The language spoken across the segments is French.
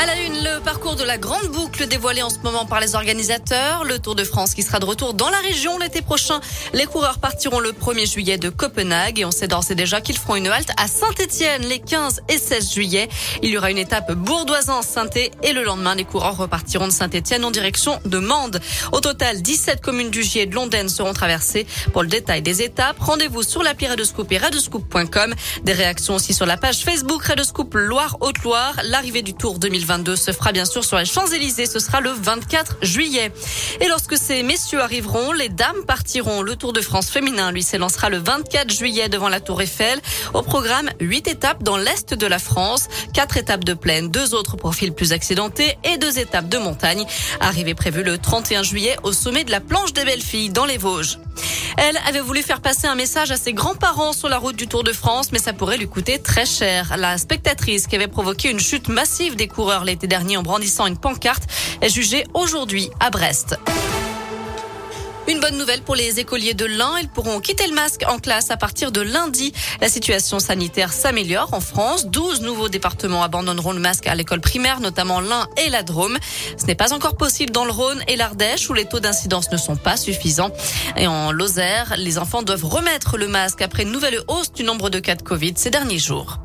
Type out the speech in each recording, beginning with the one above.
À la une, le parcours de la grande boucle dévoilé en ce moment par les organisateurs. Le Tour de France qui sera de retour dans la région l'été prochain. Les coureurs partiront le 1er juillet de Copenhague et on sait d'ores et déjà qu'ils feront une halte à Saint-Etienne les 15 et 16 juillet. Il y aura une étape bourdoisant saint et le lendemain, les coureurs repartiront de Saint-Etienne en direction de Mende. Au total, 17 communes du Gier et de Londaine seront traversées. Pour le détail des étapes, rendez-vous sur l'appli Radescoop et radescoop.com. Des réactions aussi sur la page Facebook Radescoop Loire-Haute-Loire. L'arrivée du Tour 2020 2022 se fera bien sûr sur les Champs-Élysées. Ce sera le 24 juillet. Et lorsque ces messieurs arriveront, les dames partiront. Le Tour de France féminin, lui, s'élancera le 24 juillet devant la Tour Eiffel. Au programme, huit étapes dans l'est de la France, quatre étapes de plaine, deux autres profils plus accidentés et deux étapes de montagne. Arrivée prévue le 31 juillet au sommet de la planche des belles filles dans les Vosges. Elle avait voulu faire passer un message à ses grands-parents sur la route du Tour de France, mais ça pourrait lui coûter très cher. La spectatrice qui avait provoqué une chute massive des coureurs l'été dernier en brandissant une pancarte est jugée aujourd'hui à Brest. Une bonne nouvelle pour les écoliers de l'Ain. Ils pourront quitter le masque en classe à partir de lundi. La situation sanitaire s'améliore en France. 12 nouveaux départements abandonneront le masque à l'école primaire, notamment l'Ain et la Drôme. Ce n'est pas encore possible dans le Rhône et l'Ardèche où les taux d'incidence ne sont pas suffisants. Et en Lozère, les enfants doivent remettre le masque après une nouvelle hausse du nombre de cas de Covid ces derniers jours.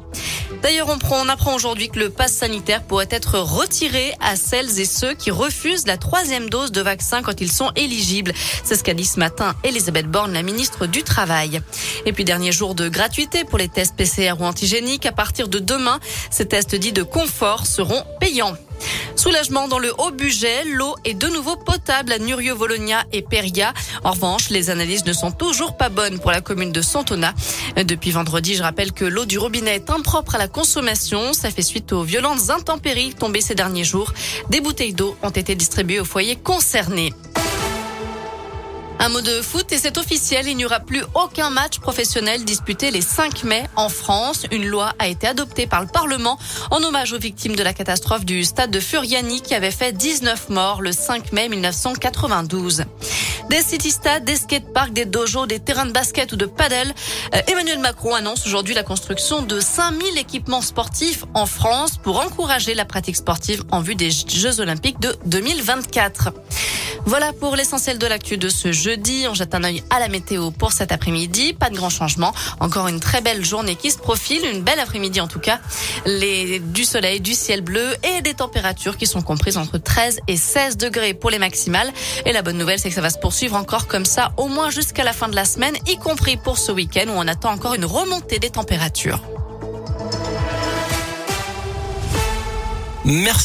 D'ailleurs, on, on, apprend aujourd'hui que le pass sanitaire pourrait être retiré à celles et ceux qui refusent la troisième dose de vaccin quand ils sont éligibles. C'est ce qu'a dit ce matin Elisabeth Borne, la ministre du Travail. Et puis, dernier jour de gratuité pour les tests PCR ou antigéniques. À partir de demain, ces tests dits de confort seront payants. Soulagement dans le haut budget, l'eau est de nouveau potable à Nurio, Vologna et Peria. En revanche, les analyses ne sont toujours pas bonnes pour la commune de Santona. Depuis vendredi, je rappelle que l'eau du robinet est impropre à la consommation. Ça fait suite aux violentes intempéries tombées ces derniers jours. Des bouteilles d'eau ont été distribuées aux foyers concernés. Un mot de foot et c'est officiel, il n'y aura plus aucun match professionnel disputé les 5 mai en France. Une loi a été adoptée par le Parlement en hommage aux victimes de la catastrophe du stade de Furiani qui avait fait 19 morts le 5 mai 1992. Des city-stades, des skateparks, des dojos, des terrains de basket ou de paddle. Euh, Emmanuel Macron annonce aujourd'hui la construction de 5000 équipements sportifs en France pour encourager la pratique sportive en vue des Jeux Olympiques de 2024. Voilà pour l'essentiel de l'actu de ce jeudi. On jette un œil à la météo pour cet après-midi. Pas de grand changement. Encore une très belle journée qui se profile. Une belle après-midi en tout cas. Du soleil, du ciel bleu et des températures qui sont comprises entre 13 et 16 degrés pour les maximales. Et la bonne nouvelle, c'est que ça va se poursuivre encore comme ça au moins jusqu'à la fin de la semaine, y compris pour ce week-end où on attend encore une remontée des températures. Merci.